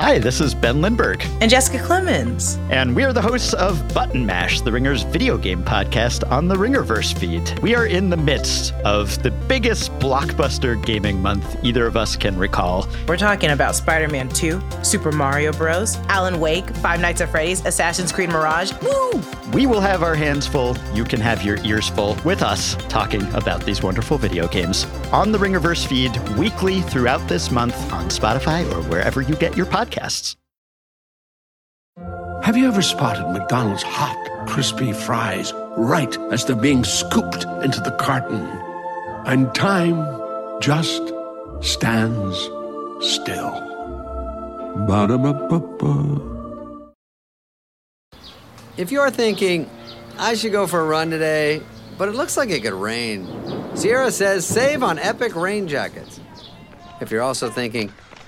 Hi, this is Ben Lindbergh. And Jessica Clemens. And we are the hosts of Button Mash, the Ringer's video game podcast on the Ringerverse feed. We are in the midst of the biggest blockbuster gaming month either of us can recall. We're talking about Spider Man 2, Super Mario Bros., Alan Wake, Five Nights at Freddy's, Assassin's Creed Mirage. Woo! We will have our hands full. You can have your ears full with us talking about these wonderful video games on the Ringerverse feed weekly throughout this month on Spotify or wherever you get your podcasts. Have you ever spotted McDonald's hot, crispy fries right as they're being scooped into the carton? And time just stands still. Ba-da-ba-ba-ba. If you're thinking, I should go for a run today, but it looks like it could rain, Sierra says save on epic rain jackets. If you're also thinking,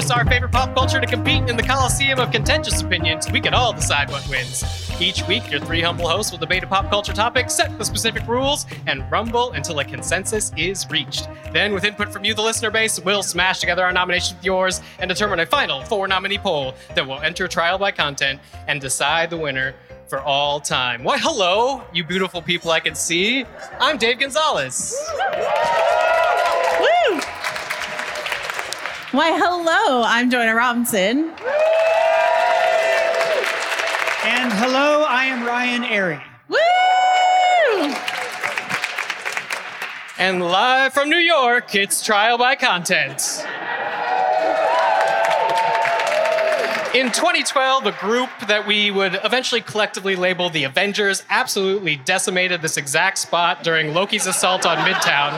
Force our favorite pop culture to compete in the coliseum of contentious opinions. We can all decide what wins. Each week, your three humble hosts will debate a pop culture topic, set the specific rules, and rumble until a consensus is reached. Then, with input from you, the listener base, we'll smash together our nominations with yours and determine a final four nominee poll that will enter Trial by Content and decide the winner for all time. Why, hello, you beautiful people I can see. I'm Dave Gonzales. Woo! Why, hello, I'm Joanna Robinson. And hello, I am Ryan Arey. Woo! And live from New York, it's Trial by Content. In 2012, a group that we would eventually collectively label the Avengers absolutely decimated this exact spot during Loki's assault on Midtown,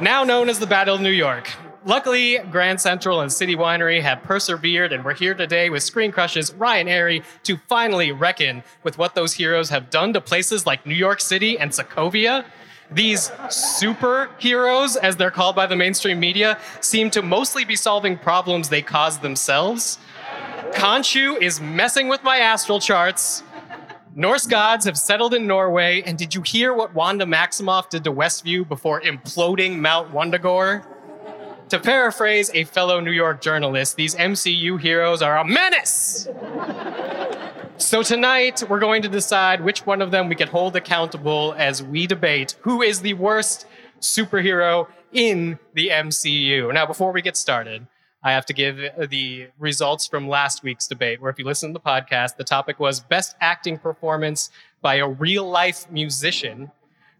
now known as the Battle of New York. Luckily, Grand Central and City Winery have persevered, and we're here today with ScreenCrush's Ryan Arey to finally reckon with what those heroes have done to places like New York City and Sokovia. These superheroes, as they're called by the mainstream media, seem to mostly be solving problems they caused themselves. Khonshu is messing with my astral charts. Norse gods have settled in Norway, and did you hear what Wanda Maximoff did to Westview before imploding Mount Wundagore? To paraphrase a fellow New York journalist, these MCU heroes are a menace! So tonight, we're going to decide which one of them we can hold accountable as we debate who is the worst superhero in the MCU. Now, before we get started, I have to give the results from last week's debate, where if you listen to the podcast, the topic was Best Acting Performance by a Real Life Musician.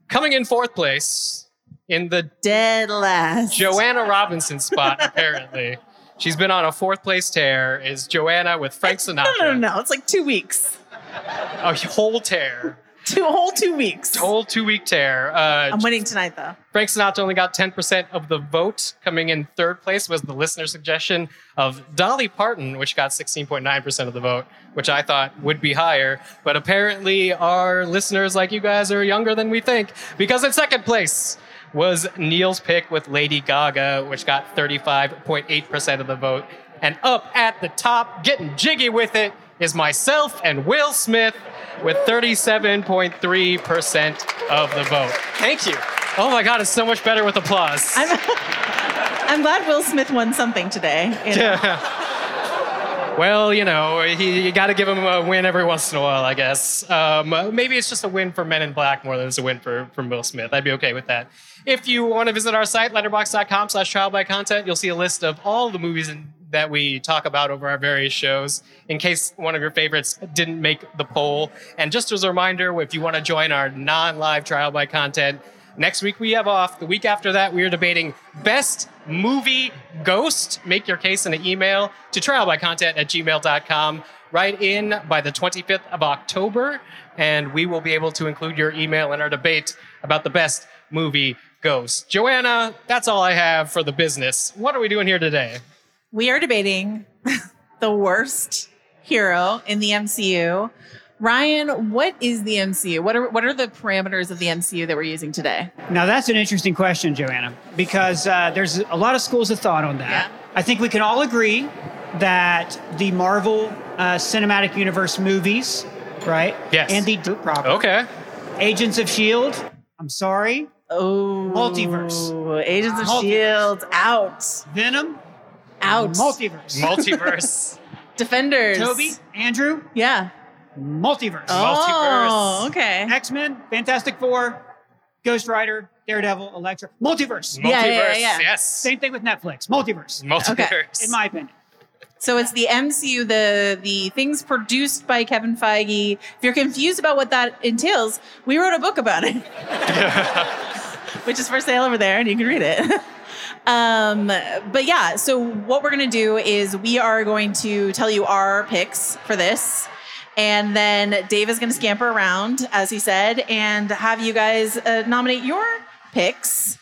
Coming in fourth place in the Dead last. Joanna Robinson spot, apparently. She's been on a fourth place tear, is Joanna with Frank Sinatra. No, no, no. It's like two weeks. A whole tear. Two whole two weeks. Whole two week tear. Uh, I'm winning tonight, though. Frank Sinatra only got 10% of the vote. Coming in third place was the listener suggestion of Dolly Parton, which got 16.9% of the vote, which I thought would be higher. But apparently, our listeners, like you guys, are younger than we think, because in second place was Neil's pick with Lady Gaga, which got 35.8% of the vote. And up at the top, getting jiggy with it, is myself and Will Smith with 37.3% of the vote. Thank you. Oh my God, it's so much better with applause. I'm, I'm glad Will Smith won something today. you know. Well, you know, he, you got to give him a win every once in a while, I guess. Um, maybe it's just a win for Men in Black more than it's a win for, for Will Smith. I'd be okay with that. If you want to visit our site, letterboxd.com slash trial by content, you'll see a list of all the movies in, that we talk about over our various shows in case one of your favorites didn't make the poll. And just as a reminder, if you want to join our non live trial by content, Next week we have off. The week after that, we are debating best movie ghost. Make your case in an email to trialbycontent at gmail.com. Write in by the 25th of October, and we will be able to include your email in our debate about the best movie Ghost. Joanna, that's all I have for the business. What are we doing here today? We are debating the worst hero in the MCU. Ryan, what is the MCU? What are what are the parameters of the MCU that we're using today? Now that's an interesting question, Joanna, because uh, there's a lot of schools of thought on that. Yeah. I think we can all agree that the Marvel uh, Cinematic Universe movies, right? Yes. And the proper Okay. Agents of Shield. I'm sorry. Oh, Multiverse. Agents of Multiverse. Shield out, Venom. out. Multiverse. Multiverse. Defenders. Toby. Andrew. Yeah. Multiverse. Oh, okay. X Men. Fantastic Four. Ghost Rider. Daredevil. Elektra. Multiverse. Yeah, yeah, yeah, Multiverse. yeah. Yes. Same thing with Netflix. Multiverse. Multiverse. In my opinion. So it's the MCU, the the things produced by Kevin Feige. If you're confused about what that entails, we wrote a book about it, which is for sale over there, and you can read it. um, but yeah, so what we're gonna do is we are going to tell you our picks for this. And then Dave is going to scamper around, as he said, and have you guys uh, nominate your picks.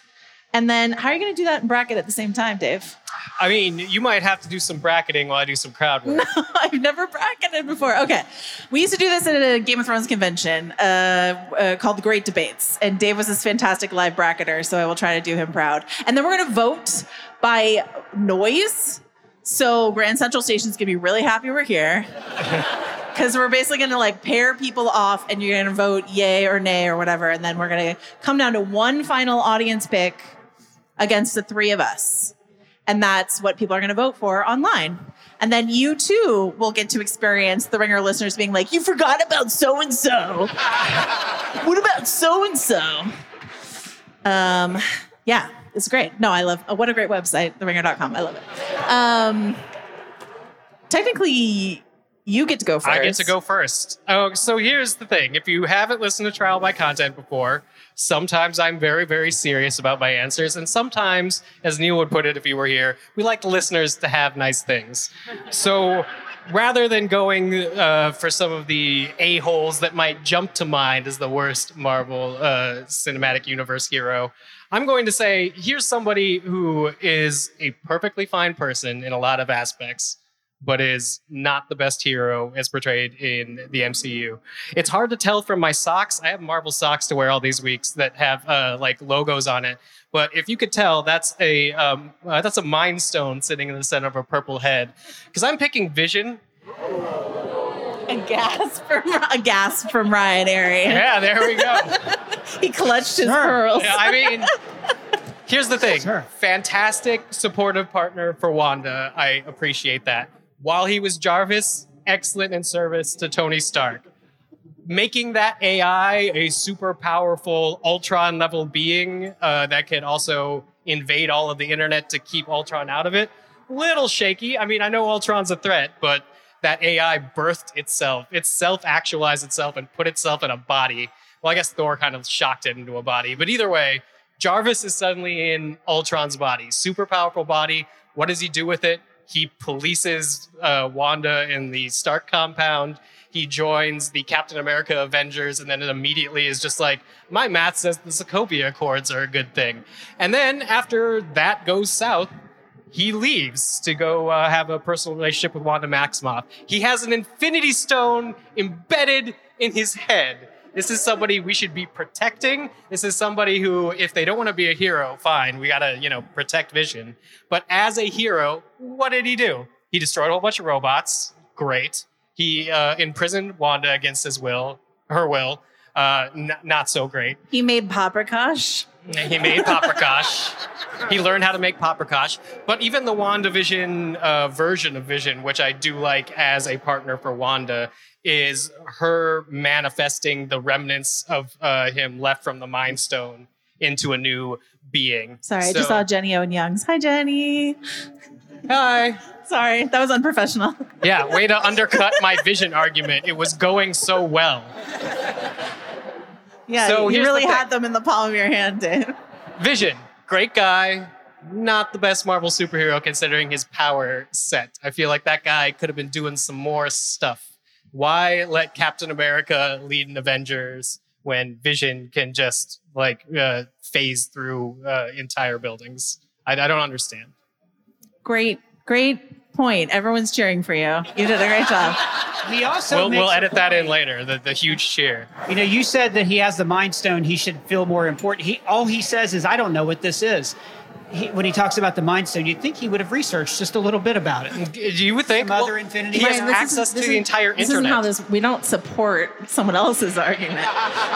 And then, how are you going to do that in bracket at the same time, Dave? I mean, you might have to do some bracketing while I do some crowd work. No, I've never bracketed before. Okay. We used to do this at a Game of Thrones convention uh, uh, called the Great Debates. And Dave was this fantastic live bracketer, so I will try to do him proud. And then we're going to vote by noise. So Grand Central Station's going to be really happy we're here. Because we're basically going to like pair people off and you're going to vote yay or nay or whatever. And then we're going to come down to one final audience pick against the three of us. And that's what people are going to vote for online. And then you too will get to experience the Ringer listeners being like, you forgot about so and so. What about so and so? Um, yeah, it's great. No, I love, oh, what a great website, theringer.com. I love it. Um, technically, you get to go first. I get to go first. Oh, so here's the thing. If you haven't listened to Trial by Content before, sometimes I'm very, very serious about my answers. And sometimes, as Neil would put it if he were here, we like listeners to have nice things. So rather than going uh, for some of the a-holes that might jump to mind as the worst Marvel uh, Cinematic Universe hero, I'm going to say here's somebody who is a perfectly fine person in a lot of aspects but is not the best hero as portrayed in the MCU. It's hard to tell from my socks. I have Marvel socks to wear all these weeks that have uh, like logos on it. But if you could tell, that's a um, uh, that's a Mind Stone sitting in the center of a purple head. Because I'm picking Vision. A gasp from, a gasp from Ryan Arey. Yeah, there we go. He clutched his Sure. pearls. Yeah, I mean, here's the thing Sure. fantastic supportive partner for Wanda. I appreciate that. While he was Jarvis, excellent in service to Tony Stark. Making that AI a super powerful Ultron level being uh, that can also invade all of the internet to keep Ultron out of it, little shaky. I mean, I know Ultron's a threat, but that AI birthed itself, it self actualized itself and put itself in a body. Well, I guess Thor kind of shocked it into a body. But either way, Jarvis is suddenly in Ultron's body, super powerful body. What does he do with it? He polices uh, Wanda in the Stark compound. He joins the Captain America Avengers, and then it immediately is just like, my math says the Sokovia Accords are a good thing. And then after that goes south, he leaves to go uh, have a personal relationship with Wanda Maximoff. He has an Infinity Stone embedded in his head. This is somebody we should be protecting. This is somebody who, if they don't want to be a hero, fine, we gotta, you know, protect Vision. But as a hero, what did he do? He destroyed a whole bunch of robots. Great. He uh, imprisoned Wanda against his will, her will. Uh, n- not so great. He made paprikash. He made Paprikash. he learned how to make Paprikash. But even the WandaVision uh, version of Vision, which I do like as a partner for Wanda, is her manifesting the remnants of uh, him left from the Mind Stone into a new being. Sorry, I just saw Jenny Owen Youngs. Hi, Jenny. Hi. Sorry, that was unprofessional. Yeah, way to undercut my Vision argument. It was going so well. Yeah, So you here's the really had them in the palm of your hand, Dave. Vision, great guy. Not the best Marvel superhero considering his power set. I feel like that guy could have been doing some more stuff. Why let Captain America lead an Avengers when Vision can just like uh, phase through uh, entire buildings. I, I don't understand. Great, great point. Everyone's cheering for you. You did a great job. He also We'll, we'll edit that in later. The, the huge cheer. You know, you said that he has the Mind Stone. He should feel more important. He all he says is, "I don't know what this is." He, when he talks about the Mind Stone, you'd think he would have researched just a little bit about it. You would think Some other well, infinity he has Right, access isn't- to this the is- entire this internet. Isn't how this. We don't support someone else's argument.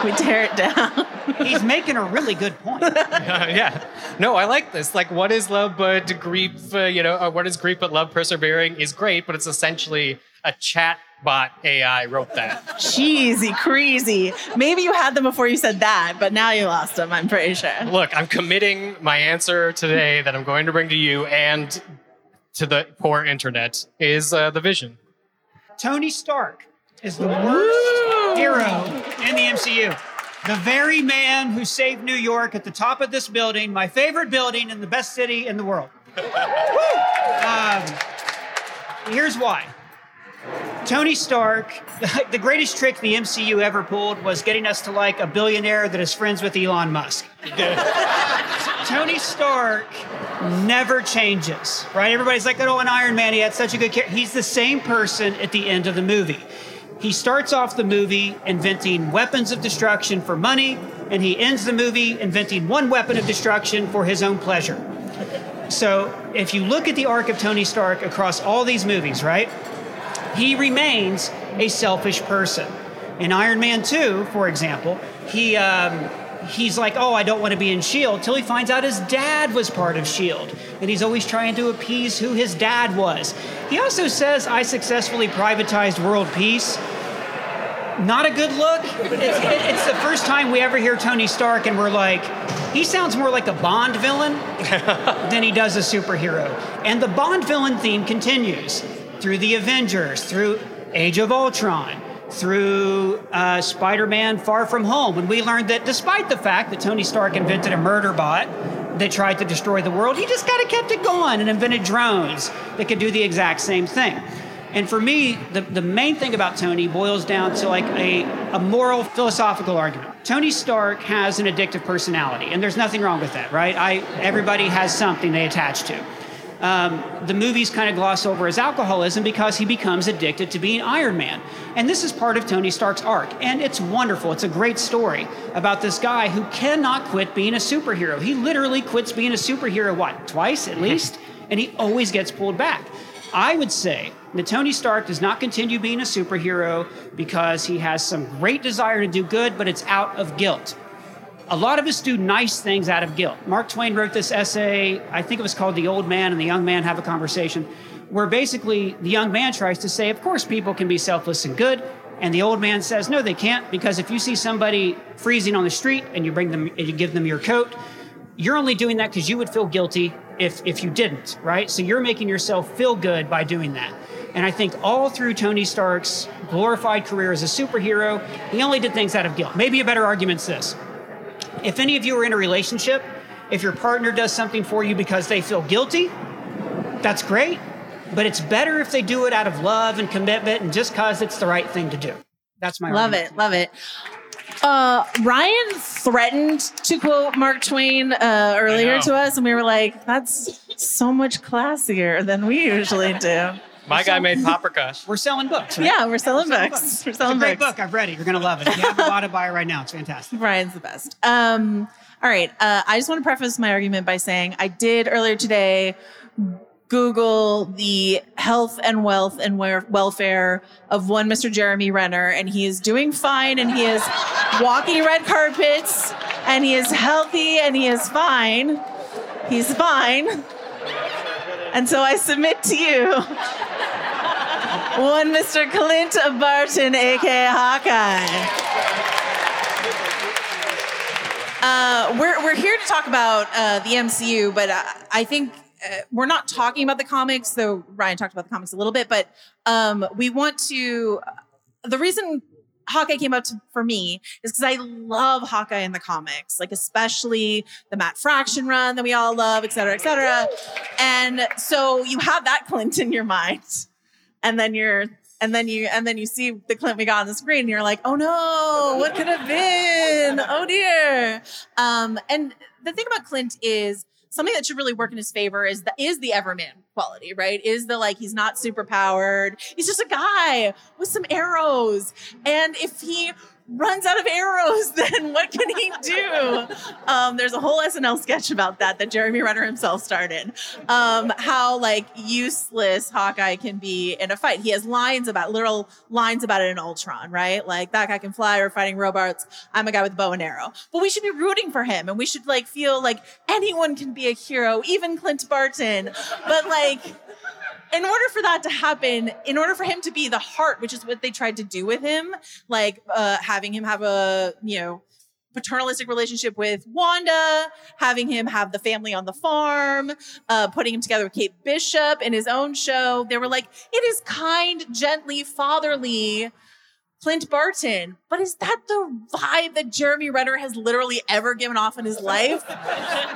We tear it down. He's making a really good point. yeah. No, I like this. Like, what is love but grief? Uh, you know, uh, what is grief but love persevering is great, but it's essentially a chat bot AI wrote that. Cheesy, crazy. Maybe you had them before you said that, but now you lost them. I'm pretty sure. Look, I'm committing my answer today that I'm going to bring to you and to the poor internet is uh, the vision. Tony Stark is the worst hero in the MCU. The very man who saved New York at the top of this building, my favorite building in the best city in the world. Woo! Um, here's why. Tony Stark, the greatest trick the MCU ever pulled was getting us to like a billionaire that is friends with Elon Musk. Tony Stark never changes, right? Everybody's like, oh, an Iron Man, he had such a good character. He's the same person at the end of the movie. He starts off the movie inventing weapons of destruction for money, and he ends the movie inventing one weapon of destruction for his own pleasure. So if you look at the arc of Tony Stark across all these movies, right? He remains a selfish person. In Iron Man 2, for example, he um, he's like, oh, I don't want to be in Shield, till he finds out his dad was part of Shield, and he's always trying to appease who his dad was. He also says, I successfully privatized world peace. Not a good look. It's, it's the first time we ever hear Tony Stark, and we're like, he sounds more like a Bond villain than he does a superhero. And the Bond villain theme continues through the Avengers, through Age of Ultron, through uh, Spider Man Far From Home, when we learned that despite the fact that Tony Stark invented a murder bot that tried to destroy the world, he just kind of kept it going and invented drones that could do the exact same thing. And for me, the, the main thing about Tony boils down to like a, a moral philosophical argument. Tony Stark has an addictive personality, and there's nothing wrong with that, right? I, everybody has something they attach to. Um, the movies kind of gloss over his alcoholism because he becomes addicted to being Iron Man. And this is part of Tony Stark's arc. And it's wonderful. It's a great story about this guy who cannot quit being a superhero. He literally quits being a superhero, what, twice at least? And he always gets pulled back. I would say that Tony Stark does not continue being a superhero because he has some great desire to do good, but it's out of guilt. A lot of us do nice things out of guilt. Mark Twain wrote this essay, I think it was called The Old Man and the Young Man Have a Conversation, where basically the young man tries to say, of course, people can be selfless and good. And the old man says, no, they can't, because if you see somebody freezing on the street and you bring them and you give them your coat, you're only doing that because you would feel guilty if, if you didn't, right? So you're making yourself feel good by doing that. And I think all through Tony Stark's glorified career as a superhero, he only did things out of guilt. Maybe a better argument's this. If any of you are in a relationship, if your partner does something for you because they feel guilty, that's great. But it's better if they do it out of love and commitment and just because it's the right thing to do. That's my Love argument. it, love it. Uh, Ryan threatened to quote Mark Twain uh, earlier to us, and we were like, "That's so much classier than we usually do." My guy made paprika. We're selling books. Right? Yeah, we're selling Selling books. We're selling It's a selling great books. book. I've read it. You're going to love it. If you have a lot to buy it right now. It's fantastic. Brian's the best. Um, all right. Uh, I just want to preface my argument by saying I did earlier today Google the health and wealth and wer- welfare of one Mr. Jeremy Renner, and he is doing fine, and he is walking red carpets, and he is healthy, and he is fine. He's fine. And so I submit to you one Mr. Clint Barton, aka Hawkeye. Uh, we're we're here to talk about uh, the MCU, but uh, I think uh, we're not talking about the comics. Though Ryan talked about the comics a little bit, but um, we want to. The reason Hawkeye came up to, for me is because I love Hawkeye in the comics, like especially the Matt Fraction run that we all love, et cetera, et cetera. And so you have that Clint in your mind, and then you're and then you and then you see the Clint we got on the screen, and you're like, oh no, what could have been? Oh dear. Um, and the thing about Clint is something that should really work in his favor is the is the Everman quality, right? Is the like he's not super powered. He's just a guy with some arrows. And if he runs out of arrows, then what can he do? Um, there's a whole SNL sketch about that that Jeremy Renner himself started. Um, how like useless Hawkeye can be in a fight. He has lines about literal lines about it in Ultron, right? Like that guy can fly. We're fighting robots. I'm a guy with a bow and arrow. But we should be rooting for him, and we should like feel like anyone can be a hero, even Clint Barton. But like in order for that to happen, in order for him to be the heart, which is what they tried to do with him, like uh, having him have a, you know, paternalistic relationship with Wanda, having him have the family on the farm, uh, putting him together with Kate Bishop in his own show. They were like, it is kind, gently, fatherly Clint Barton. But is that the vibe that Jeremy Renner has literally ever given off in his life?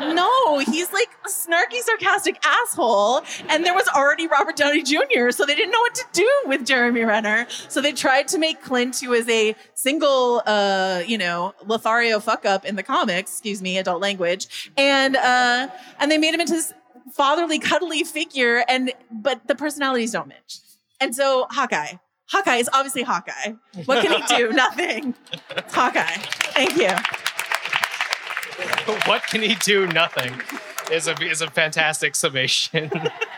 no, he's like a snarky, sarcastic asshole. And there was already Robert Downey Jr., so they didn't know what to do with Jeremy Renner. So they tried to make Clint, who is a single, uh, you know, Lothario fuck up in the comics, excuse me, adult language, and uh, and they made him into this fatherly, cuddly figure, and but the personalities don't match. And so Hawkeye, Hawkeye is obviously Hawkeye. What can he do? Nothing. It's Hawkeye. Thank you. what can he do? Nothing. Is a is a fantastic summation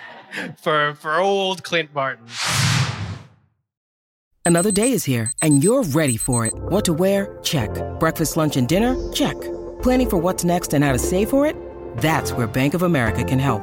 for for old Clint Barton. Another day is here, and you're ready for it. What to wear? Check. Breakfast, lunch, and dinner? Check. Planning for what's next and how to save for it? That's where Bank of America can help.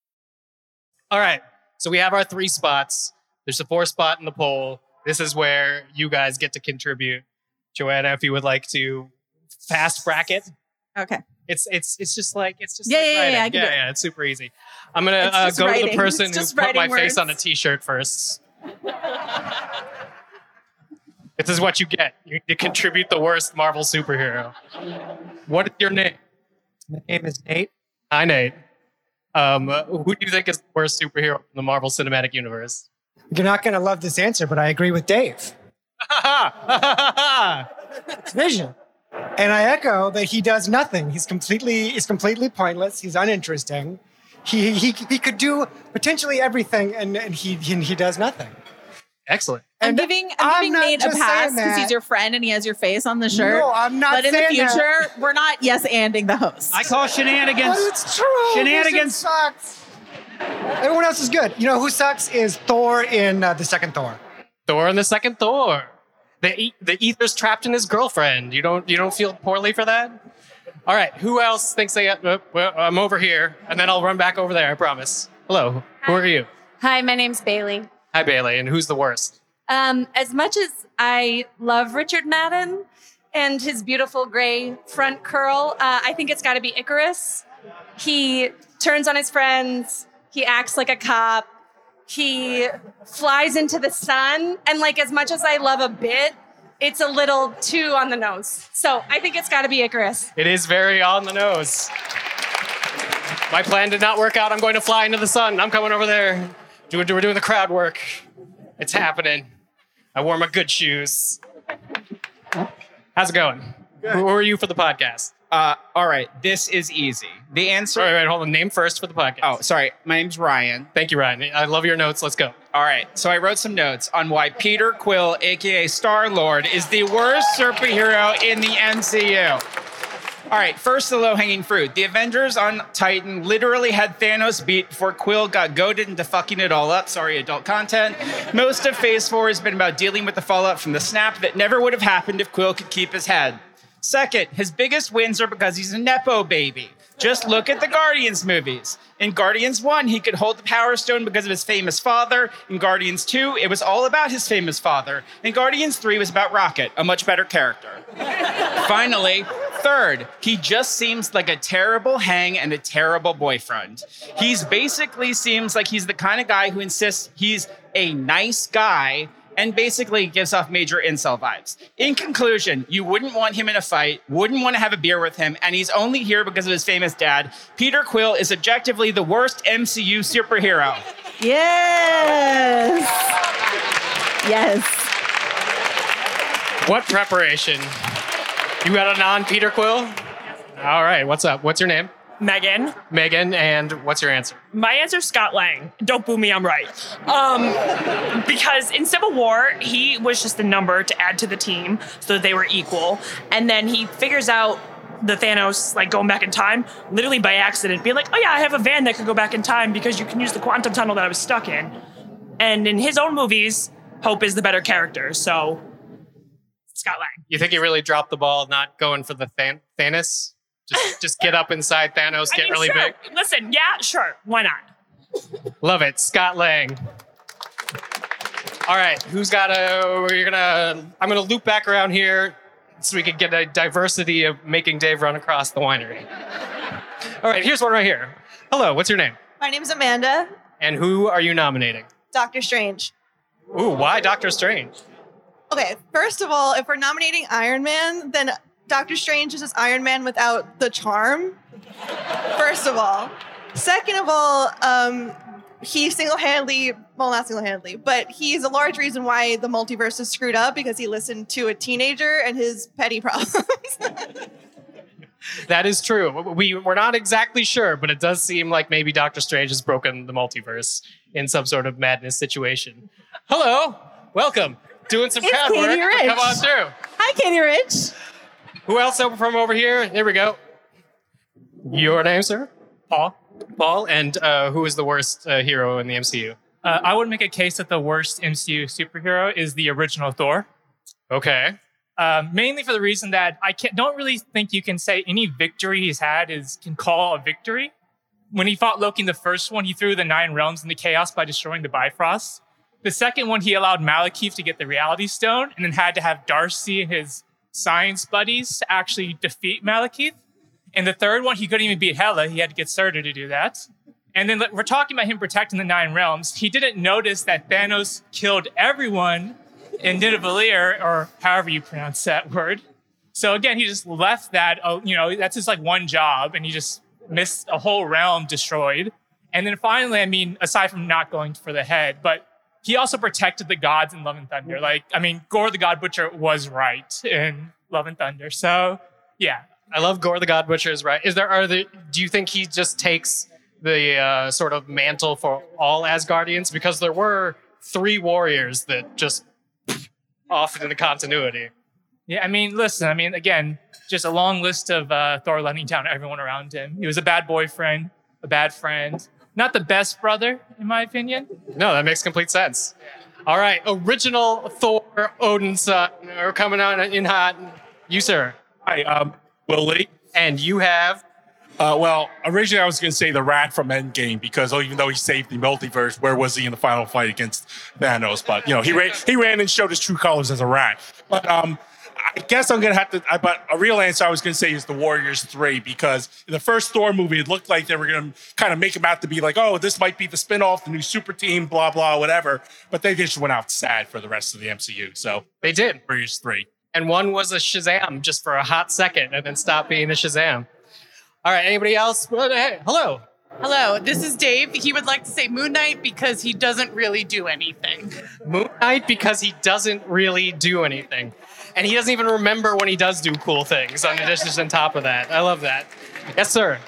All right. So we have our three spots. There's a four spot in the poll. This is where you guys get to contribute. Joanna, if you would like to fast bracket. Okay. It's it's it's just like it's just Yeah, like yeah, yeah, writing. yeah, I yeah, yeah, it's super easy. I'm gonna uh, just go to the person It's who put my writing face on a words. T-shirt first. this is what you get. You, you contribute the worst Marvel superhero. What is your name? My name is Nate. Hi, Nate. Um, who do you think is the worst superhero in the Marvel Cinematic Universe? You're not going to love this answer, but I agree with Dave. It's Vision. And I echo that he does nothing. He's completely he's completely pointless. He's uninteresting. He he, he could do potentially everything and, and he, he he does nothing. Excellent. I'm giving I'm, I'm giving Nate a pass because he's your friend and he has your face on the shirt. No, I'm not But in the saying that. future, we're not yes anding the host. I call shenanigans. But it's true. Shenanigans. Vision sucks. Everyone else is good. You know who sucks is Thor in uh, the second Thor. Thor in the second Thor. The e- the ether's trapped in his girlfriend. You don't you don't feel poorly for that? All right. Who else thinks they? Uh, well, I'm over here, and then I'll run back over there. I promise. Hello. Who are you? Hi, my name's Bailey. Hi, Bailey. And who's the worst? Um, as much as I love Richard Madden and his beautiful gray front curl, uh, I think it's got to be Ikaris. He turns on his friends. He acts like a cop. He flies into the sun. And like as much as I love a bit, it's a little too on the nose. So I think it's got to be Ikaris. It is very on the nose. My plan did not work out. I'm going to fly into the sun. I'm coming over there. We're doing the crowd work. It's happening. I wore my good shoes. How's it going? Who are you for the podcast? Uh, all right, this is easy. The answer. Wait, wait, hold on. Name first for the podcast. Oh, sorry. My name's Ryan. Thank you, Ryan. I love your notes. Let's go. All right, so I wrote some notes on why Peter Quill, aka Star Lord, is the worst superhero in the MCU. All right, first the low hanging fruit. The Avengers on Titan literally had Thanos beat before Quill got goaded into fucking it all up. Sorry, adult content. Most of Phase 4 has been about dealing with the fallout from the snap that never would have happened if Quill could keep his head. Second, his biggest wins are because he's a Nepo baby. Just look at the Guardians movies. In Guardians 1, he could hold the Power Stone because of his famous father. In Guardians 2, it was all about his famous father. In Guardians 3 was about Rocket, a much better character. Finally, third, he just seems like a terrible hang and a terrible boyfriend. He's basically seems like he's the kind of guy who insists he's a nice guy and basically gives off major incel vibes. In conclusion, you wouldn't want him in a fight, wouldn't want to have a beer with him, and he's only here because of his famous dad. Peter Quill is objectively the worst MCU superhero. Yes. Yes. What preparation? You got a non Peter Quill? All right, what's up? What's your name? Megan. Megan, and what's your answer? My answer's Scott Lang. Don't boo me, I'm right. Um, because in Civil War, he was just a number to add to the team so that they were equal. And then he figures out the Thanos, like going back in time, literally by accident, being like, oh yeah, I have a van that could go back in time because you can use the quantum tunnel that I was stuck in. And in his own movies, Hope is the better character. So, Scott Lang. You think he really dropped the ball not going for the Than- Thanos? Just, just get up inside Thanos, I get mean, really sure. big. Listen, yeah, sure. Why not? Love it. Scott Lang. All right, who's got a? We're gonna. I'm gonna loop back around here so we could get a diversity of making Dave run across the winery. All right, here's one right here. Hello, what's your name? My name's Amanda. And who are you nominating? Doctor Strange. Ooh, why Doctor Strange? Okay, first of all, if we're nominating Iron Man, then Doctor Strange is just Iron Man without the charm. First of all. Second of all, um, he single-handedly, well, not single-handedly, but he's a large reason why the multiverse is screwed up because he listened to a teenager and his petty problems. That is true. We we're not exactly sure, but it does seem like maybe Doctor Strange has broken the multiverse in some sort of madness situation. Hello, welcome. Doing some It's crowd work. Katie but Rich. Come on through. Hi, Katie Rich. Who else over from over here? There we go. Your name, sir? Paul. Paul, and uh, who is the worst uh, hero in the MCU? Uh, I would make a case that the worst MCU superhero is the original Thor. Okay. Um, mainly for the reason that I can't, don't really think you can say any victory he's had is can call a victory. When he fought Loki in the first one, he threw the nine realms into chaos by destroying the Bifrost. The second one, he allowed Malekith to get the Reality Stone, and then had to have Darcy and his science buddies to actually defeat Malekith. And the third one, he couldn't even beat Hela. He had to get Surtur to do that. And then we're talking about him protecting the Nine Realms. He didn't notice that Thanos killed everyone in Nidavellir, or however you pronounce that word. So again, he just left that. Oh, you know, that's his like one job, and he just missed a whole realm destroyed. And then finally, I mean, aside from not going for the head, but he also protected the gods in Love and Thunder. Like, I mean, Gorr the God Butcher was right in Love and Thunder. So yeah, I love Gorr the God Butcher is right. Is there are the do you think he just takes the uh, sort of mantle for all Asgardians? Because there were three warriors that just off in the continuity. Yeah, I mean, listen, I mean, again, just a long list of uh, Thor letting down everyone around him. He was a bad boyfriend, a bad friend, not the best brother, in my opinion. No, that makes complete sense. All right, original Thor Odin's son are coming out in hot. You, sir. Hi, um, Will Lee. And you have? Uh, well, originally I was going to say the rat from Endgame because oh, even though he saved the multiverse, where was he in the final fight against Thanos? But you know, he ran, he ran and showed his true colors as a rat. But um, I guess I'm going to have to. I, but a real answer I was going to say is the Warriors Three because in the first Thor movie, it looked like they were going to kind of make him out to be like, oh, this might be the spinoff, the new super team, blah blah, whatever. But they just went out sad for the rest of the MCU. So They did. Warriors Three. And one was a Shazam just for a hot second and then stopped being a Shazam. All right, anybody else? Well, Hey, hello. Hello, this is Dave. He would like to say Moon Knight because he doesn't really do anything. Moon Knight because he doesn't really do anything. And he doesn't even remember when he does do cool things on addition on top of that. I love that. Yes, sir.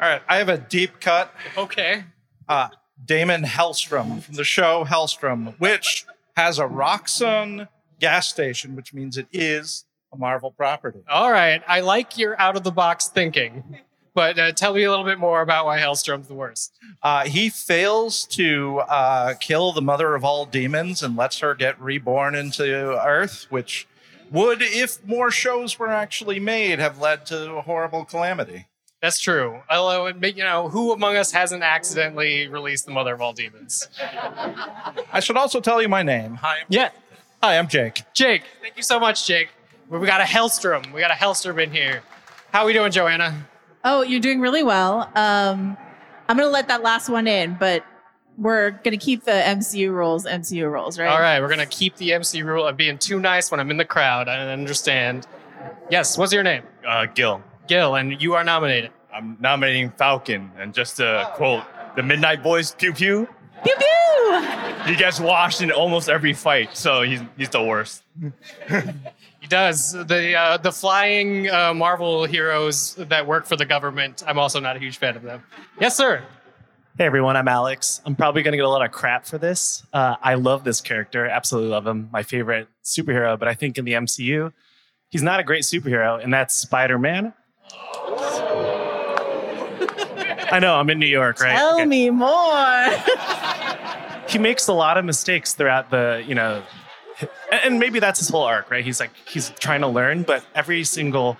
All right, I have a deep cut. Okay. Uh, Damon Hellstrom from the show Hellstrom, which has a Roxxon gas station, which means it is a Marvel property. All right, I like your out of the box thinking, but uh, tell me a little bit more about why Hellstrom's the worst. Uh, he fails to uh, kill the mother of all demons and lets her get reborn into Earth, which would, if more shows were actually made, have led to a horrible calamity. That's true. Although, you know, who among us hasn't accidentally released the mother of all demons? I should also tell you my name. Hi. Yeah. Hi, I'm Jake. Jake, thank you so much, Jake. We got a Hellstrom. We got a Hellstrom in here. How are we doing, Joanna? Oh, you're doing really well. Um, I'm gonna let that last one in, but we're gonna keep the MCU rules. MCU rules, right? All right, we're gonna keep the MCU rule of being too nice when I'm in the crowd. I understand. Yes, what's your name? Uh, Gil. Gil, and you are nominated. I'm nominating Falcon, and just to quote the Midnight Boys, pew pew. Pew pew. He gets washed in almost every fight, so he's he's the worst. He does the uh, the flying uh, Marvel heroes that work for the government. I'm also not a huge fan of them. Yes, sir. Hey everyone, I'm Alex. I'm probably going to get a lot of crap for this. Uh, I love this character, absolutely love him. My favorite superhero, but I think in the MCU, he's not a great superhero, and that's Spider Man. I know, I'm in New York, right? Tell Okay. me more. He makes a lot of mistakes throughout the, you know, and- and maybe that's his whole arc, right? He's like, he's trying to learn, but every single,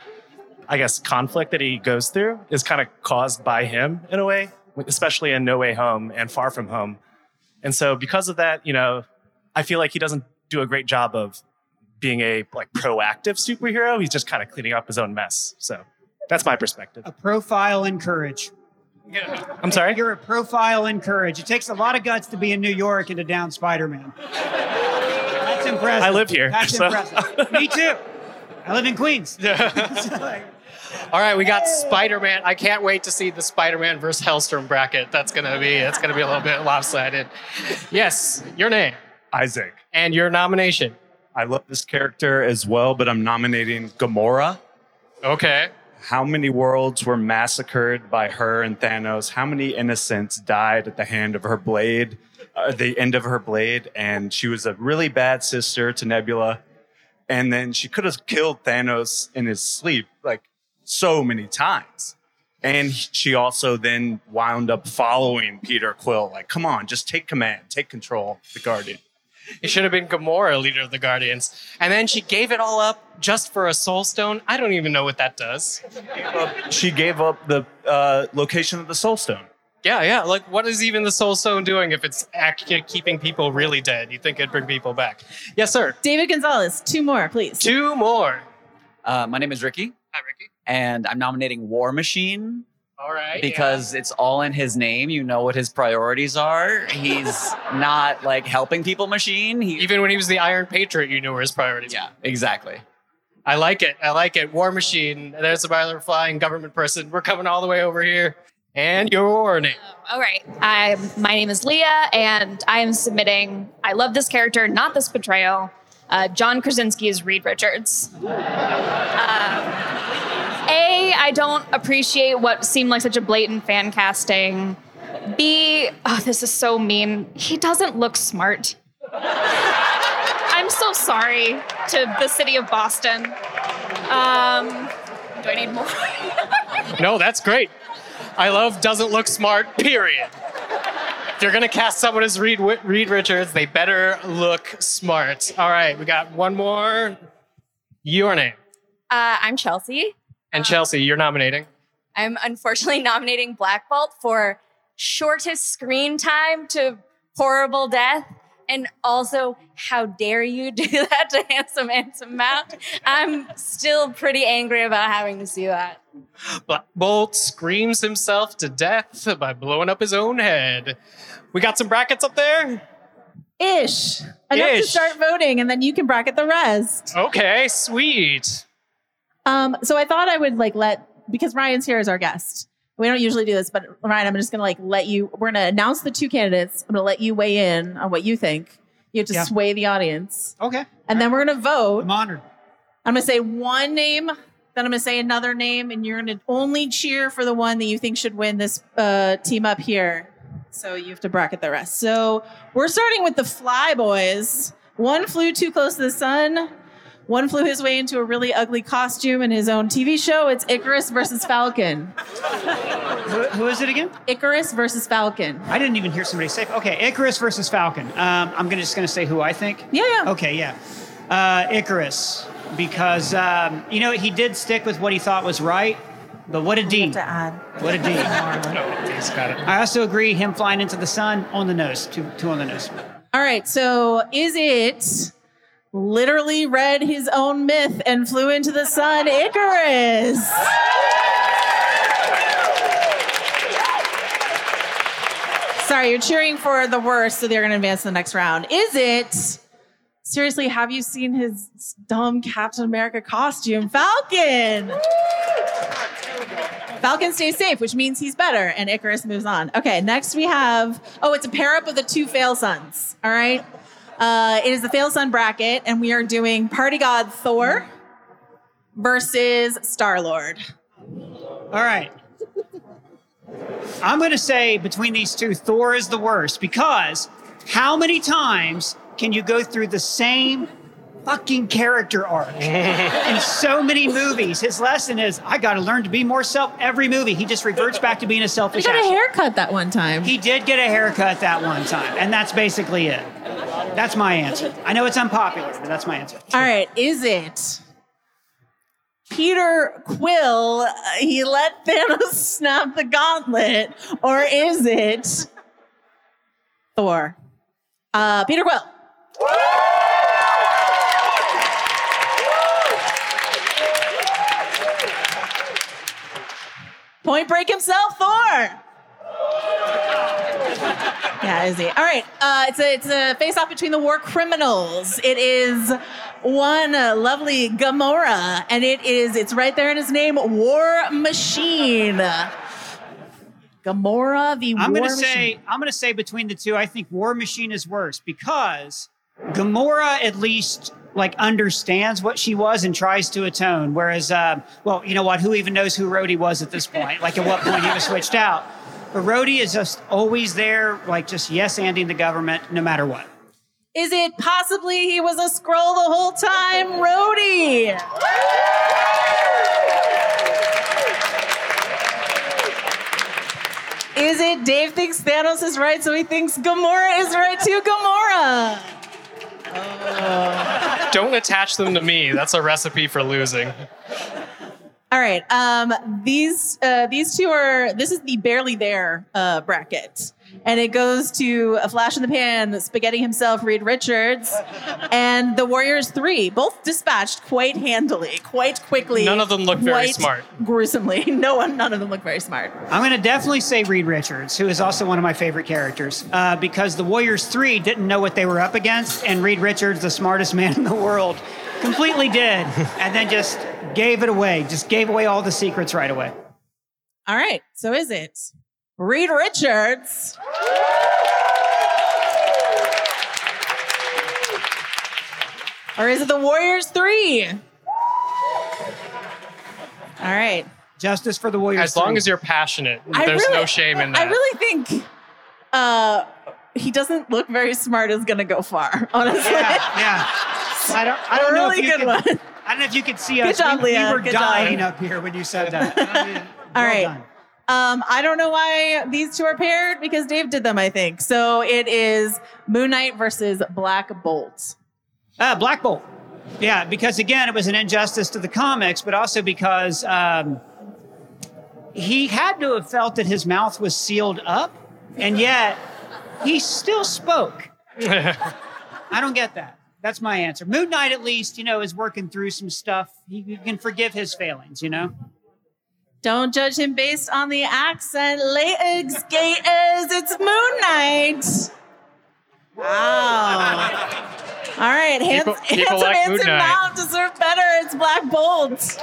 I guess, conflict that he goes through is kind of caused by him in a way, especially in No Way Home and Far From Home. And so because of that, you know, I feel like he doesn't do a great job of being a like proactive superhero. He's just kind of cleaning up his own mess. So that's my perspective. A profile in courage. I'm sorry? You're a profile in courage. It takes a lot of guts to be in New York and to down Spider Man. That's impressive. I live here, That's so- impressive. Me too. I live in Queens. All right, we got Spider Man. I can't wait to see the Spider Man versus Hellstrom bracket. That's gonna be that's gonna be a little bit lopsided. Yes, your name Isaac. and your nomination. I love this character as well, but I'm nominating Gamora. Okay. How many worlds were massacred by her and Thanos? How many innocents died at the hand of her blade, uh, the end of her blade? And she was a really bad sister to Nebula. And then she could have killed Thanos in his sleep, like so many times. And she also then wound up following Peter Quill. Like, come on, just take command, take control, the Guardian. It should have been Gamora, leader of the Guardians. And then she gave it all up just for a soul stone. I don't even know what that does. She gave up the uh, location of the Soul Stone. Yeah, yeah. Like, what is even the soul stone doing if it's actually keeping people really dead? You think it'd bring people back? Yes, sir. David Gonzales, two more, please. Two more. Uh, my name is Ricky. Hi, Ricky. And I'm nominating War Machine All right. because it's all in his name. You know what his priorities are. He's not like helping people machine. He, Even when he was the Iron Patriot, you knew where his priorities yeah, exactly. I like it. I like it. War Machine. There's a Byler flying government person. We're coming all the way over here. And your name. All right. I, my name is Leah, and I am submitting. I love this character, not this betrayal. Uh, John Krasinski is Reed Richards. Um, A, I don't appreciate what seemed like such a blatant fan casting. B, oh, this is so mean. He doesn't look smart. I'm so sorry to the city of Boston. Um, do I need more? No, that's great. I love doesn't look smart, period. If you're going to cast someone as Reed, Reed Richards, they better look smart. All right, we got one more. Your name. Uh, I'm Chelsea. And uh, Chelsea, you're nominating. I'm unfortunately nominating Black Bolt for shortest screen time to horrible death. And also, how dare you do that to Handsome Handsome Matt? I'm still pretty angry about having to see that. Black Bolt screams himself to death by blowing up his own head. We got some brackets up there? Ish. Enough to start voting, and then you can bracket the rest. Okay, sweet. Um, so I thought I would like let because Ryan's here as our guest. We don't usually do this, but Ryan, I'm just gonna like let you. We're gonna announce the two candidates. I'm gonna let you weigh in on what you think. You have to Yeah. sway the audience, Okay. and then we're gonna vote. I'm honored. I'm gonna say one name, then I'm gonna say another name, and you're gonna only cheer for the one that you think should win this uh, team up here. So you have to bracket the rest. So we're starting with the Fly Boys. One flew too close to the sun. One flew his way into a really ugly costume in his own TV show. It's Ikaris versus Falcon. Who, who is it again? Ikaris versus Falcon. I didn't even hear somebody say. Okay, Ikaris versus Falcon. Um, I'm gonna just gonna say who I think. Yeah, yeah. Okay, yeah. Uh, Ikaris, because um, you know he did stick with what he thought was right, but what a D! To add. What a D! I also agree. Him flying into the sun on the nose, two, two on the nose. All right, so is it literally read his own myth and flew into the sun, Ikaris? Sorry, you're cheering for the worst, so they're going to advance to the next round. Is it? Seriously, have you seen his dumb Captain America costume? Falcon! Falcon stays safe, which means he's better, and Ikaris moves on. Okay, next we have oh, it's a pair up of the two fail sons. All right, uh, it is the fail son bracket, and we are doing Party God Thor versus Star Lord. All right. I'm going to say between these two, Thor is the worst because how many times can you go through the same fucking character arc in so many movies? His lesson is I got to learn to be more self. Every movie, he just reverts back to being a selfish. He selfish. got a haircut that one time. He did get a haircut that one time, and that's basically it. That's my answer. I know it's unpopular, but that's my answer. All right, is it Peter Quill? uh, He let Thanos snap the gauntlet, or is it Thor? Uh, Peter Quill. Point Break himself, Thor. Yeah, is he? All right. Uh, it's a it's a face off between the war criminals. It is one uh, lovely Gamora, and it is it's right there in his name, War Machine. Gamora, the I'm War gonna Machine. say I'm gonna say between the two, I think War Machine is worse because Gamora at least like understands what she was and tries to atone. Whereas, uh, well, you know what? Who even knows who Rhodey was at this point? Like at what point he was switched out? But Rhodey is just always there, like just yes anding the government no matter what. Is it possibly he was a Skrull the whole time, Rhodey? Is it Dave thinks Thanos is right, so he thinks Gamora is right too? Gamora. Don't attach them to me. That's a recipe for losing. All right. Um, these uh, these two are. This is the barely there uh, bracket, and it goes to a flash in the pan, spaghetti himself, Reed Richards, and the Warriors three, both dispatched quite handily, quite quickly. None of them look very smart. Gruesomely, no one, none of them look very smart. I'm going to definitely say Reed Richards, who is also one of my favorite characters, uh, because the Warriors 3 didn't know what they were up against, and Reed Richards, the smartest man in the world, completely did, and then just gave it away, just gave away all the secrets right away. All right. So is it Reed Richards? Or is it the Warriors three? All right. Justice for the Warriors. As long 3. as you're passionate, I there's really- no shame in that. I really think uh, he doesn't look very smart is going to go far, honestly. Yeah, yeah. I don't, I don't know really if you good could, one. I don't know if you could see Good us. job, we, we were Good job. dying up here when you said that. I mean, well right. done. Um, I don't know why these two are paired because Dave did them, I think. So it is Moon Knight versus Black Bolt. Uh, Black Bolt. Yeah, because again, it was an injustice to the comics, but also because um, he had to have felt that his mouth was sealed up, and yet he still spoke. I don't get that. That's my answer. Moon Knight, at least, you know, is working through some stuff. He, you can forgive his failings, you know? Don't judge him based on the accent. Legs gators, it's Moon Knight. Wow. All right, hands, People- people handsome like handsome mount deserve better. It's Black Bolt.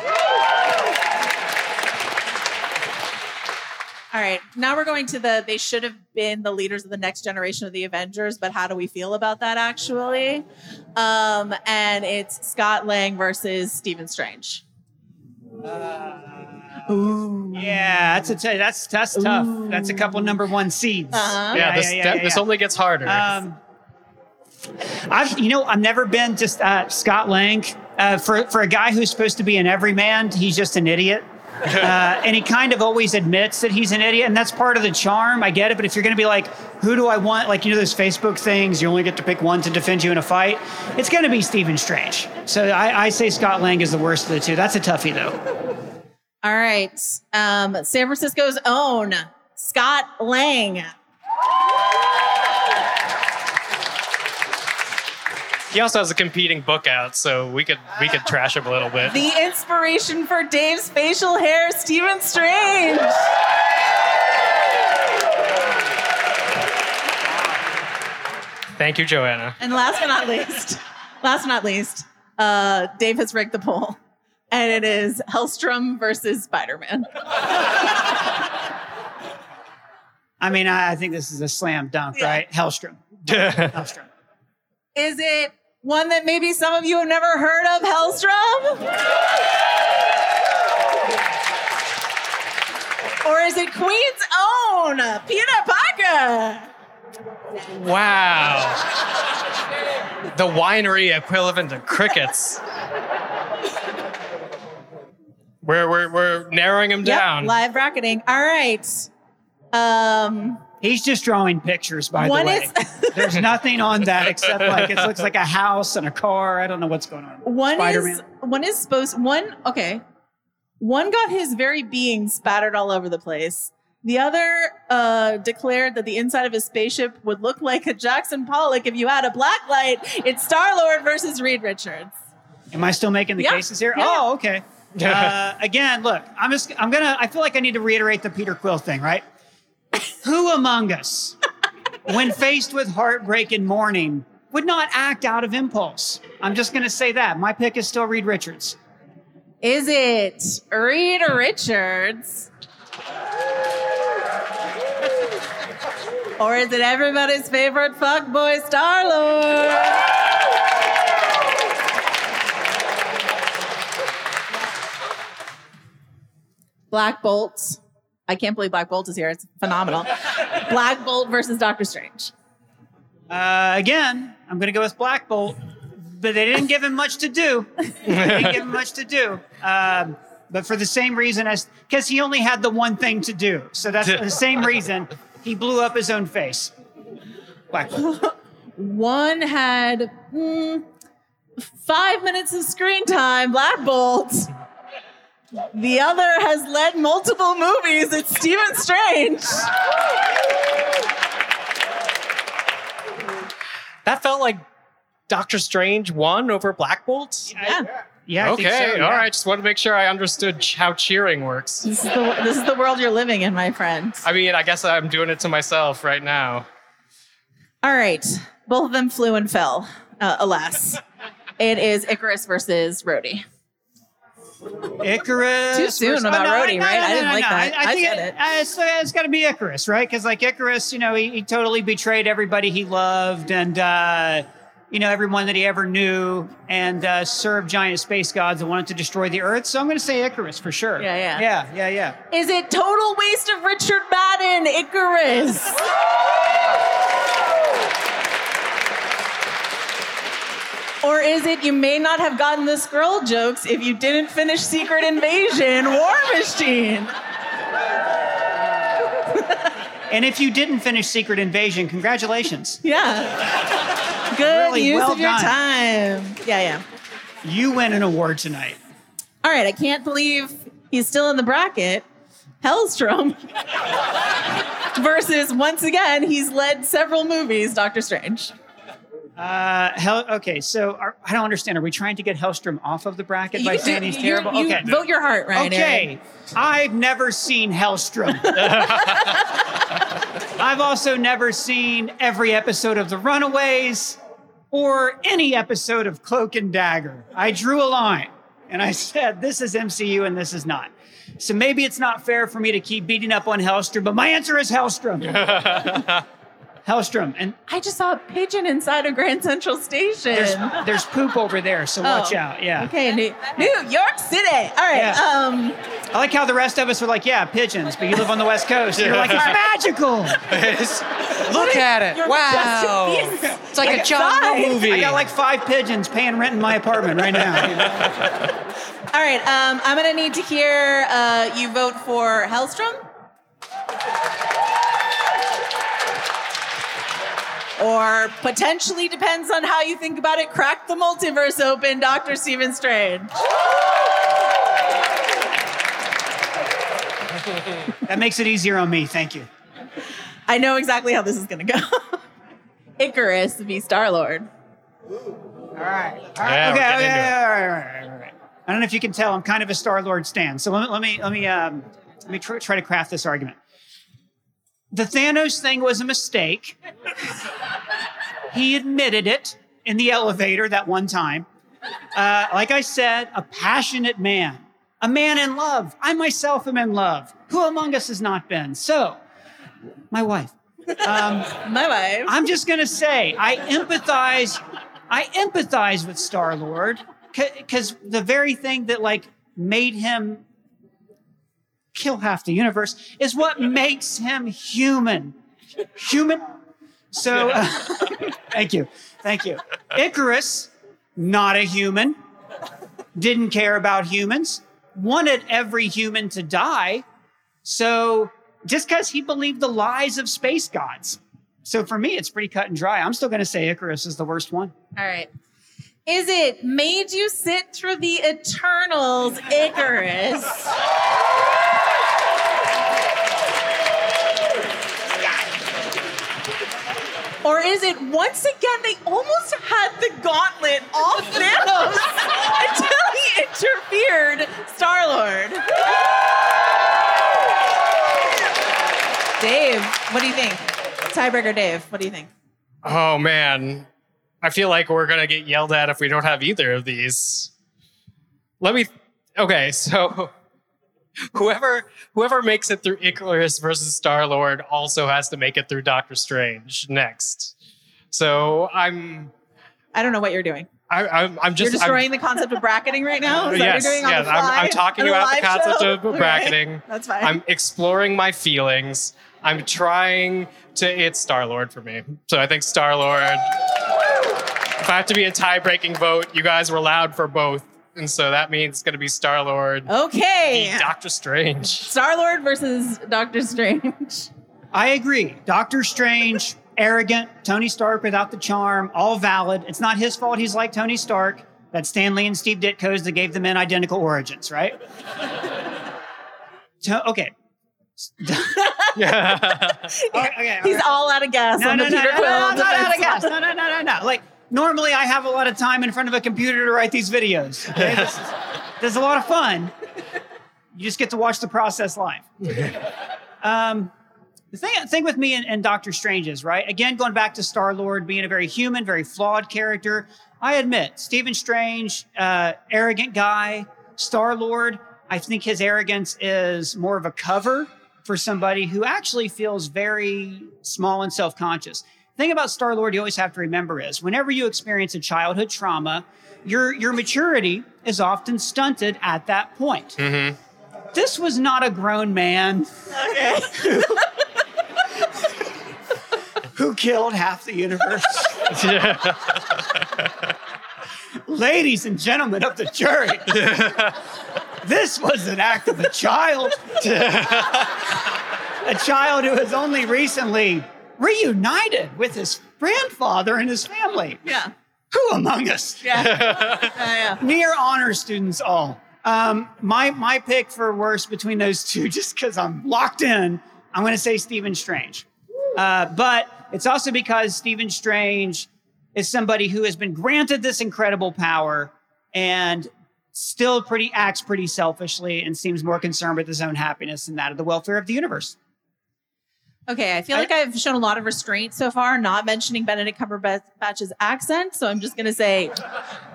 All right, now we're going to the they should have been the leaders of the next generation of the Avengers, but how do we feel about that actually? Um, and it's Scott Lang versus Stephen Strange. Yeah, that's a t- that's that's tough. That's a couple number one seeds. Uh-huh. yeah, this, that- this only gets harder. Um, I've you know I've never been just uh, Scott Lang. Uh, for for a guy who's supposed to be an everyman, he's just an idiot. Uh, and he kind of always admits that he's an idiot, and that's part of the charm. I get it, but if you're going to be like, who do I want? Like you know those Facebook things, you only get to pick one to defend you in a fight. It's going to be Stephen Strange. So I, I say Scott Lang is the worst of the two. That's a toughie though. All right. Um, San Francisco's own Scott Lang. He also has a competing book out, so we could we could trash him a little bit. The inspiration for Dave's facial hair, Stephen Strange. Thank you, Joanna. And last but not least, last but not least, uh, Dave has rigged the poll, and it is Helstrom versus Spider Man. I mean, I, I think this is a slam dunk, right? Helstrom. Helstrom. Is it one that maybe some of you have never heard of, Helstrom? Or is it Queen's own Peter Parker? Wow. The winery equivalent of crickets. We're, we're, we're narrowing him Yep, down. live bracketing. All right. Um, He's just drawing pictures, by the way. is- There's nothing on that except like it looks like a house and a car. I don't know what's going on. One Spider-Man. is one is supposed one okay. One got his very being spattered all over the place. The other uh, declared that the inside of his spaceship would look like a Jackson Pollock if you had a black light. It's Star Lord versus Reed Richards. Am I still making the Yeah. cases here? Yeah. Oh, okay. uh, again, look, I'm just, I'm gonna, I feel like I need to reiterate the Peter Quill thing, right? Who among us, when faced with heartbreak and mourning, would not act out of impulse? I'm just gonna say that. My pick is still Reed Richards. Is it Reed Richards? Or is it everybody's favorite fuckboy Star Lord? Black Bolt. I can't believe Black Bolt is here. It's phenomenal. Black Bolt versus Doctor Strange. Uh, again, I'm gonna go with Black Bolt, but they didn't give him much to do. They didn't give him much to do. Um, but for the same reason as, because he only had the one thing to do. So that's the same reason he blew up his own face. Black Bolt. One had mm, five minutes of screen time, Black Bolt. The other has led multiple movies. It's Stephen Strange. That felt like Doctor Strange won over Black Bolt? Yeah. Yeah. I okay, think so, yeah. all right. Just want to make sure I understood how cheering works. This is, the, this is the world you're living in, my friend. I mean, I guess I'm doing it to myself right now. All right. Both of them flew and fell, uh, alas. It is Ikaris versus Rhodey. Ikaris. Too soon versus- about no, Rhodey, no, right? no, I didn't like that. I, I think said it, it. uh, it's, it's got to be Ikaris, right? Because like Ikaris, you know, he, he totally betrayed everybody he loved and uh, you know everyone that he ever knew, and uh, served giant space gods that wanted to destroy the Earth. So I'm going to say Ikaris for sure. Yeah, yeah. yeah, yeah, yeah. Is it total waste of Richard Madden, Ikaris? Or is it you may not have gotten the Skrull jokes if you didn't finish Secret Invasion, War Machine? And if you didn't finish Secret Invasion, congratulations. Yeah. Good Really use well of your done. time. Yeah, yeah. You win an award tonight. All right, I can't believe he's still in the bracket. Helstrom versus once again, he's led several movies, Doctor Strange. Uh, hell, okay, so are, I don't understand. Are we trying to get Helstrom off of the bracket by You- saying he's terrible? you okay, vote your heart, Ryan, Okay, I've never seen Helstrom. I've also never seen every episode of The Runaways or any episode of Cloak and Dagger. I drew a line and I said, this is MCU and this is not. So maybe it's not fair for me to keep beating up on Helstrom, but my answer is Helstrom. Helstrom. And I just saw a pigeon inside of Grand Central Station. there's, there's poop over there, so watch Oh, out. Yeah. Okay, New, New York City. All right. Yeah. Um, I like how the rest of us are like, yeah, pigeons, but you live on the West Coast. You're like, it's magical. Look at it. You're Wow. just a It's like a John movie. I got like five pigeons paying rent in my apartment right now. All right, um, I'm gonna need to hear uh, you vote for Helstrom. Or potentially depends on how you think about it. Crack the multiverse open, Dr. Stephen Strange. that makes it easier on me. Thank you. I know exactly how this is gonna go. Ikaris v. Star Lord. All right. All right. Yeah, okay. Okay. All right, all right, all right. I don't know if you can tell. I'm kind of a Star Lord stan. So let me let me let me um, let me tr- try to craft this argument. The Thanos thing was a mistake. he admitted it in the elevator that one time. Uh, like I said, a passionate man, a man in love. I myself am in love. Who among us has not been? So, my wife. Um, my wife. I'm just gonna say I empathize. I empathize with Star Lord because the very thing that like made him kill half the universe is what makes him human. Human. So, uh, thank you, thank you. Ikaris, not a human, didn't care about humans, wanted every human to die. So, just because he believed the lies of space gods. So, for me, it's pretty cut and dry. I'm still going to say Ikaris is the worst one. All right. Is it made you sit through the Eternals, Ikaris? Or is it once again they almost had the gauntlet off Thanos until he interfered, Star Lord? Dave, what do you think? Tiebreaker Dave, what do you think? Oh man, I feel like we're gonna get yelled at if we don't have either of these. Let me. Okay, so whoever whoever makes it through Ikaris versus Star Lord also has to make it through Doctor Strange next. So I'm. I don't know what you're doing. I, I'm, I'm just. you're I'm- destroying the concept of bracketing right now? Is yes, what you're doing on yes. I'm, I'm talking about the concept show? of Okay, bracketing. That's fine. I'm exploring my feelings. I'm trying to. It's Star Lord for me. So I think Star Lord. If I have to be a tie-breaking vote, you guys were loud for both, and so that means it's going to be Star Lord. Okay. Doctor Strange. Star Lord versus Doctor Strange. I agree. Doctor Strange, arrogant, Tony Stark without the charm, all valid. It's not his fault he's like Tony Stark. That's Stan Lee and Steve Ditko's that gave the men identical origins, right? To- okay. Oh, okay. He's all out of gas No, on no, the no, Peter no, Quill. no, no, no, defense no, gas. line. no, no, no, no, no. Like normally, I have a lot of time in front of a computer to write these videos. Okay? this, is, this is a lot of fun. You just get to watch the process live. Um, the thing, thing with me and, and Doctor Strange is right. Again, going back to Star Lord being a very human, very flawed character. I admit, Stephen Strange, uh, arrogant guy. Star Lord, I think his arrogance is more of a cover for somebody who actually feels very small and self conscious. Thing about Star Lord you always have to remember is whenever you experience a childhood trauma, your, your maturity is often stunted at that point. Mm-hmm. This was not a grown man who killed half the universe. Ladies and gentlemen of the jury, this was an act of a child. a child who has only recently reunited with his grandfather and his family. Yeah. Who among us? Yeah. yeah, yeah. Near honor students all. Um, my my pick for worst between those two, just because I'm locked in, I'm going to say Stephen Strange. Uh, but it's also because Stephen Strange is somebody who has been granted this incredible power and still pretty acts pretty selfishly and seems more concerned with his own happiness than that of the welfare of the universe. Okay, I feel like I've shown a lot of restraint so far, not mentioning Benedict Cumberbatch's accent. So I'm just gonna say,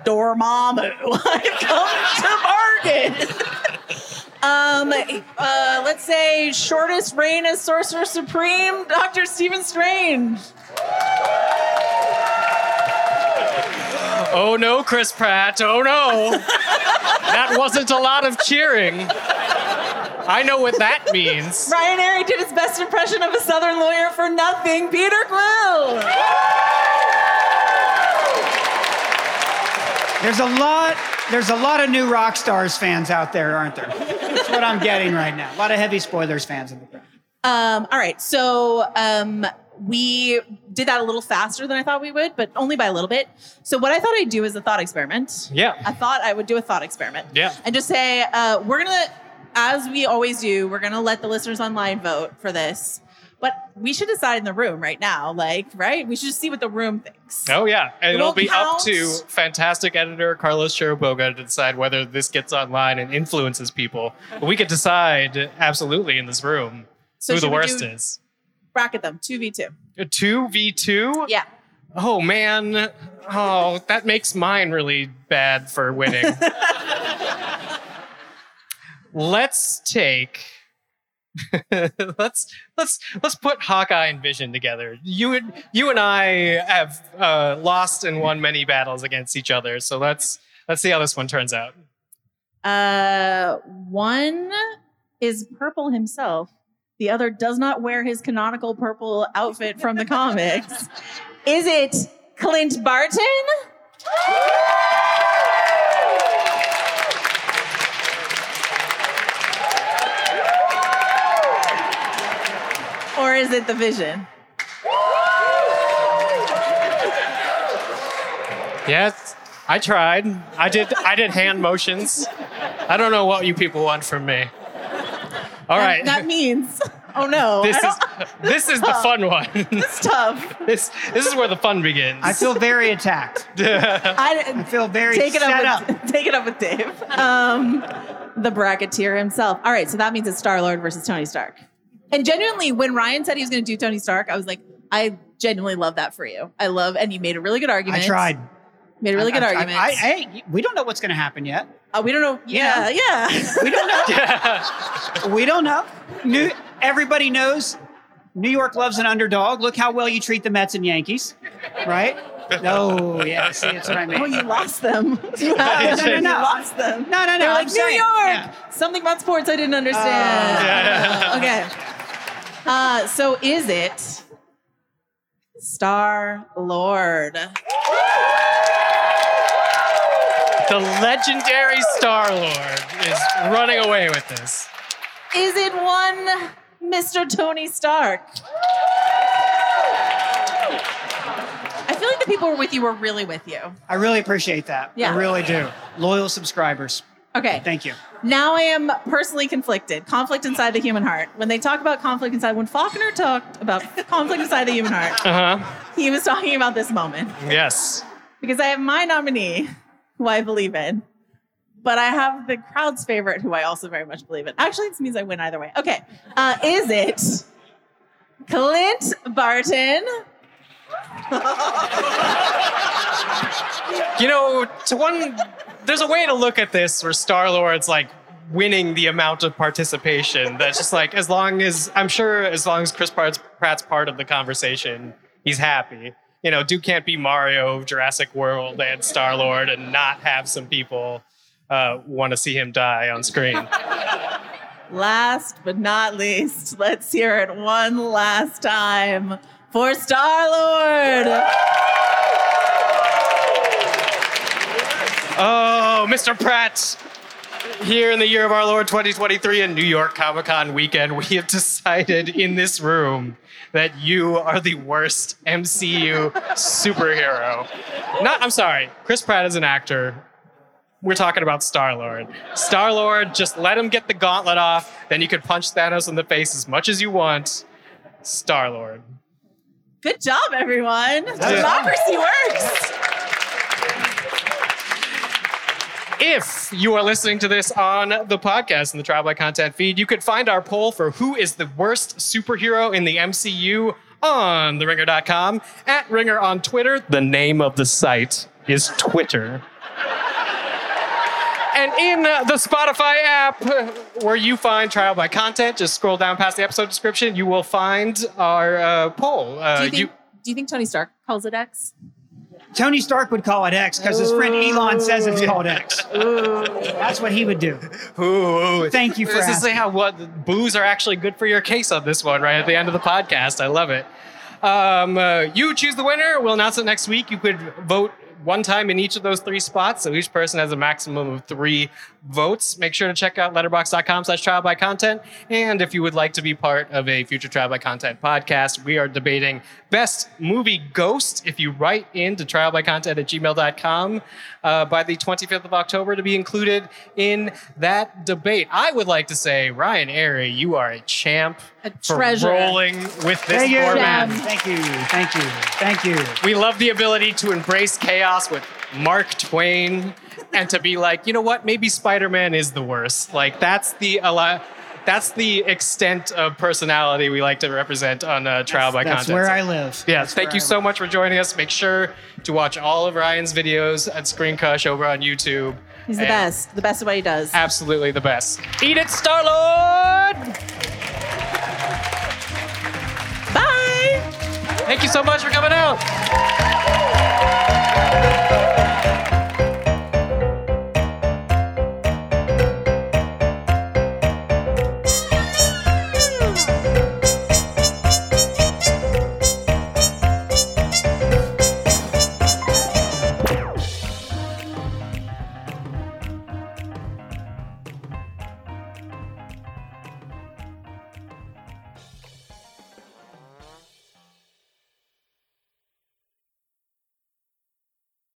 Dormammu, I've come to bargain. um, uh, let's say shortest reign as Sorcerer Supreme, Doctor Stephen Strange. Oh no, Chris Pratt. Oh no. that wasn't a lot of cheering. I know what that means. Ryan Arey did his best impression of a Southern lawyer for nothing. Peter Quill. There's a lot. There's a lot of new rock stars fans out there, aren't there? That's what I'm getting right now. A lot of heavy spoilers fans in the crowd. Um, all right, so um, we did that a little faster than I thought we would, but only by a little bit. So what I thought I'd do is a thought experiment. Yeah. I thought I would do a thought experiment. Yeah. And just say, uh, we're gonna, as we always do, we're gonna let the listeners online vote for this. But we should decide in the room right now, like, right? We should just see what the room thinks. Oh yeah, and It it'll be count. up to fantastic editor Carlos Chiriboga to decide whether this gets online and influences people. But we could decide absolutely in this room So who the worst is. Bracket them, two v two. A Two v two. Yeah. Oh man. Oh, that makes mine really bad for winning. let's take. let's let's let's put Hawkeye and Vision together. You and you and I have uh, lost and won many battles against each other, so let's let's see how this one turns out. Uh, one is purple himself. The other does not wear his canonical purple outfit from the comics. Is it Clint Barton? Or is it the Vision? Yes, I tried. I did. I did hand motions. I don't know what you people want from me. All That- right. That means, oh no. this is this is the fun one. It's tough. this this is where the fun begins. I feel very attacked. I, feel very take it set up, with, Take it up with Dave. Um, the bracketeer himself. All right, so that means it's Star Lord versus Tony Stark. And genuinely, when Ryan said he was going to do Tony Stark, I was like, I genuinely love that for you. I love, and you made a really good argument. I tried. Made a really I- good I- argument. I- hey, we don't know what's going to happen yet. Oh, we don't know. Yeah, yeah. we don't know. we don't know. New, everybody knows New York loves an underdog. Look how well you treat the Mets and Yankees, right? Oh, yeah. See, that's what I mean. Oh, you lost them. You, No, have. no, no, You lost them. No, no, no, They're I'm like New saying, York. yeah. Something about sports I didn't understand. Oh. okay. Uh, so is it Star Lord? the legendary Star Lord is running away with this. Is it one Mr. Tony Stark? I feel like the people who were with you were really with you. I really appreciate that. Yeah. I really do. Loyal subscribers. Okay. Thank you. Now I am personally conflicted. Conflict inside the human heart. When they talk about conflict inside, when Faulkner talked about conflict inside the human heart, Uh huh. he was talking about this moment Yes. because I have my nominee, who I believe in, but I have the crowd's favorite, who I also very much believe in. Actually, this means I win either way. Okay, uh, is it Clint Barton? You know, to one, there's a way to look at this where Star Lord's like winning the amount of participation. That's just like as long as I'm sure as long as Chris Pratt's, Pratt's part of the conversation, he's happy. You know, Duke can't be Mario, Jurassic World, and Star Lord, and not have some people uh, want to see him die on screen. Last but not least, let's hear it one last time for Star Lord. Oh, Mr. Pratt. Here in the year of our Lord 2023 in New York Comic Con weekend, we have decided in this room that you are the worst MCU superhero. Not, I'm sorry, Chris Pratt is an actor. We're talking about Star Lord. Star Lord, just let him get the gauntlet off, then you could punch Thanos in the face as much as you want. Star Lord. Good job, everyone. Democracy works. If you are listening to this on the podcast in the Trial by Content feed, you could find our poll for who is the worst superhero in the MCU on theringer.com, at Ringer on Twitter. The name of the site is Twitter. And in the Spotify app, where you find Trial by Content, just scroll down past the episode description, you will find our uh, poll. Uh, do, you think, do you think Tony Stark calls it X? Tony Stark would call it X because his friend Elon says it's called X. That's what he would do. Ooh, Thank you for This is how what booze are actually good for your case on this one, right at the end of the podcast. I love it. Um, uh, you choose the winner. We'll announce it next week. You could vote one time in each of those three spots, so each person has a maximum of three votes. Make sure to check out letterboxd.com slash trial by content. And if you would like to be part of a future trial by content podcast, we are debating best movie ghost. If you write in to trial by content at gmail.com uh, by the 25th of October to be included in that debate. I would like to say, Ryan Arey, you are a champ for treasure. rolling with this Thank you. Thank you. Thank you. Thank you. We love the ability to embrace chaos with Mark Twain and to be like, you know what? Maybe Spider-Man is the worst. Like that's the a lot. That's the extent of personality we like to represent on uh, Trial by That's where I live. Yes, thank you so much for joining us. Make sure to watch all of Ryan's videos at ScreenCrush over on YouTube. He's the And best. The best of what he does. Absolutely the best. Eat it, Star Lord! Thank you so much for coming out.